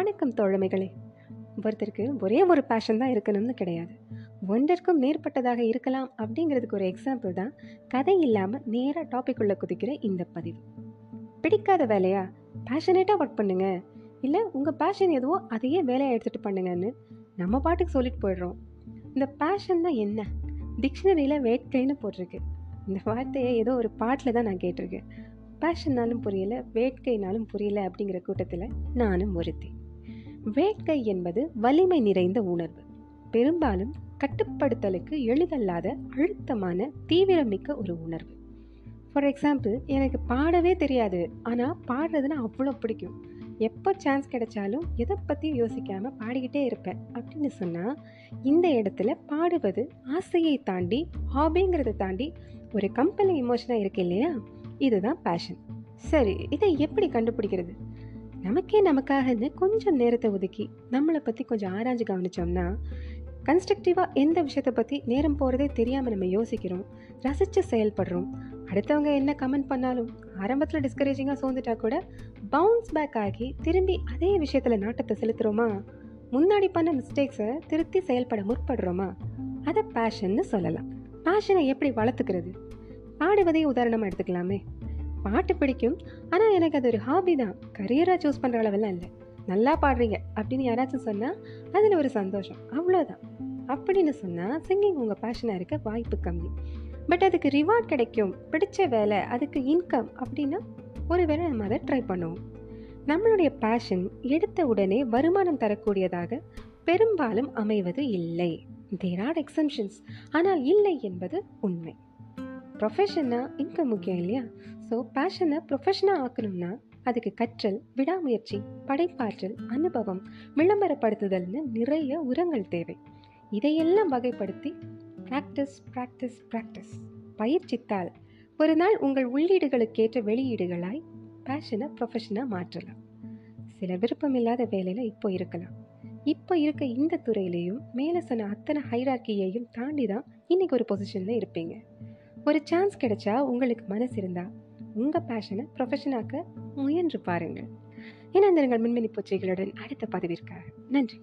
வணக்கம் தோழமைகளே. ஒருத்தருக்கு ஒரே ஒரு பேஷன் தான் இருக்கணும்னு கிடையாது. ஒன்றிற்கும் மேற்பட்டதாக இருக்கலாம் அப்படிங்கிறதுக்கு ஒரு எக்ஸாம்பிள் தான் கதை இல்லாமல் நேராக டாபிக் உள்ள குதிக்கிற இந்த பதிவு. பிடிக்காத வேலையா? பேஷனேட்டாக ஒர்க் பண்ணுங்க. இல்லை உங்கள் பேஷன் எதுவோ அதையே வேலையை எடுத்துகிட்டு பண்ணுங்கன்னு நம்ம பாட்டுக்கு சொல்லிட்டு போயிடுறோம். இந்த பேஷன் தான் என்ன? டிக்ஷனரியில் வேட்கைன்னு போட்டிருக்கு. இந்த வார்த்தையை ஏதோ ஒரு பாட்டில் தான் நான் கேட்டிருக்கேன். பேஷன்னாலும் புரியல வேட்கைனாலும் புரியல அப்படிங்கிற கூட்டத்தில் நானும் ஒருத்தி. வேட்கை என்பது வலிமை நிறைந்த உணர்வு. பெரும்பாலும் கட்டுப்படுத்தலுக்கு எளிதல்லாத அழுத்தமான தீவிரமிக்க ஒரு உணர்வு. ஃபார் எக்ஸாம்பிள் எனக்கு பாடவே தெரியாது. ஆனால் பாடுறதுன்னா அவ்வளோ பிடிக்கும். எப்போ சான்ஸ் கிடைச்சாலும் எதை பற்றியும் யோசிக்காமல் பாடிக்கிட்டே இருப்பேன் அப்படின்னு சொன்னால் இந்த இடத்துல பாடுவது ஆசையை தாண்டி ஹாபிங்கிறத தாண்டி ஒரு கம்பெனி இமோஷனாக இருக்கு இல்லையா? இதுதான் பேஷன் சரி இதை எப்படி கண்டுபிடிக்கிறது? நமக்கே நமக்காகன்னு கொஞ்சம் நேரத்தை ஒதுக்கி நம்மளை பற்றி கொஞ்சம் ஆராய்ஞ்சு கவனிச்சோம்னா கன்ஸ்ட்ரக்டிவாக எந்த விஷயத்தை பற்றி நேரம் போகிறதே தெரியாமல் நம்ம யோசிக்கிறோம் ரசித்து செயல்படுறோம். அடுத்தவங்க என்ன கமெண்ட் பண்ணாலும் ஆரம்பத்தில் டிஸ்கரேஜிங்காக சோர்ந்துட்டா கூட பவுன்ஸ் பேக் ஆகி திரும்பி அதே விஷயத்தில் நாட்டத்தை செலுத்துகிறோமா முன்னாடி பண்ண மிஸ்டேக்ஸை திருத்தி செயல்பட முற்படுறோமா? அதை பேஷன்னு சொல்லலாம். பேஷனை எப்படி வளர்த்துக்கிறது? பாடுவதையும் உதாரணமாக எடுத்துக்கலாமே. பாட்டு பிடிக்கும். ஆனால் எனக்கு அது ஒரு ஹாபி தான். கரியராக சூஸ் பண்ணுற அளவெல்லாம் இல்லை. நல்லா பாடுறீங்க அப்படின்னு யாராச்சும் சொன்னால் அதில் ஒரு சந்தோஷம். அவ்வளோதான் அப்படின்னு சொன்னால் சிங்கிங் உங்கள் பேஷனாக இருக்க வாய்ப்பு கம்மி. பட் அதுக்கு ரிவார்ட் கிடைக்கும். பிடிச்ச வேலை அதுக்கு இன்கம் அப்படின்னா ஒரு வேளை நம்ம அதை ட்ரை பண்ணுவோம். நம்மளுடைய பேஷன் எடுத்த உடனே வருமானம் தரக்கூடியதாக பெரும்பாலும் அமைவது இல்லை. தேர் ஆர் எக்ஸம்ஷன்ஸ் ஆனால் இல்லை என்பது உண்மை. ப்ரொஃபஷன்னா இன்கம் முக்கியம் இல்லையா? ஸோ பேஷனை ப்ரொஃபஷனாக ஆக்கணும்னா அதுக்கு கற்றல் விடாமுயற்சி படைப்பாற்றல் அனுபவம் விளம்பரப்படுத்துதல்னு நிறைய உரங்கள் தேவை. இதையெல்லாம் வகைப்படுத்தி ப்ராக்டிஸ் ப்ராக்டிஸ் ப்ராக்டிஸ் பயிற்சித்தால் ஒரு நாள் உங்கள் உள்ளீடுகளுக்கேற்ற வெளியீடுகளாய் பேஷனை ப்ரொஃபஷனாக மாற்றலாம். சில விருப்பம் இல்லாத வேலையில் இப்போ இருக்கலாம். இப்போ இருக்க இந்த துறையிலையும் மேலே சொன்ன அத்தனை ஹைராக்கியையும் தாண்டி தான் இன்றைக்கி ஒரு பொசிஷனில் இருப்பீங்க. ஒரு சான்ஸ் கிடைச்சா உங்களுக்கு மனசு இருந்தா உங்கள் பேஷனை ப்ரொஃபஷனாக்க முயன்று பாருங்கள் இணைந்திருங்கள் மின்மினி பூச்சிகளுடன் அடுத்த பதிவிற்காக. நன்றி.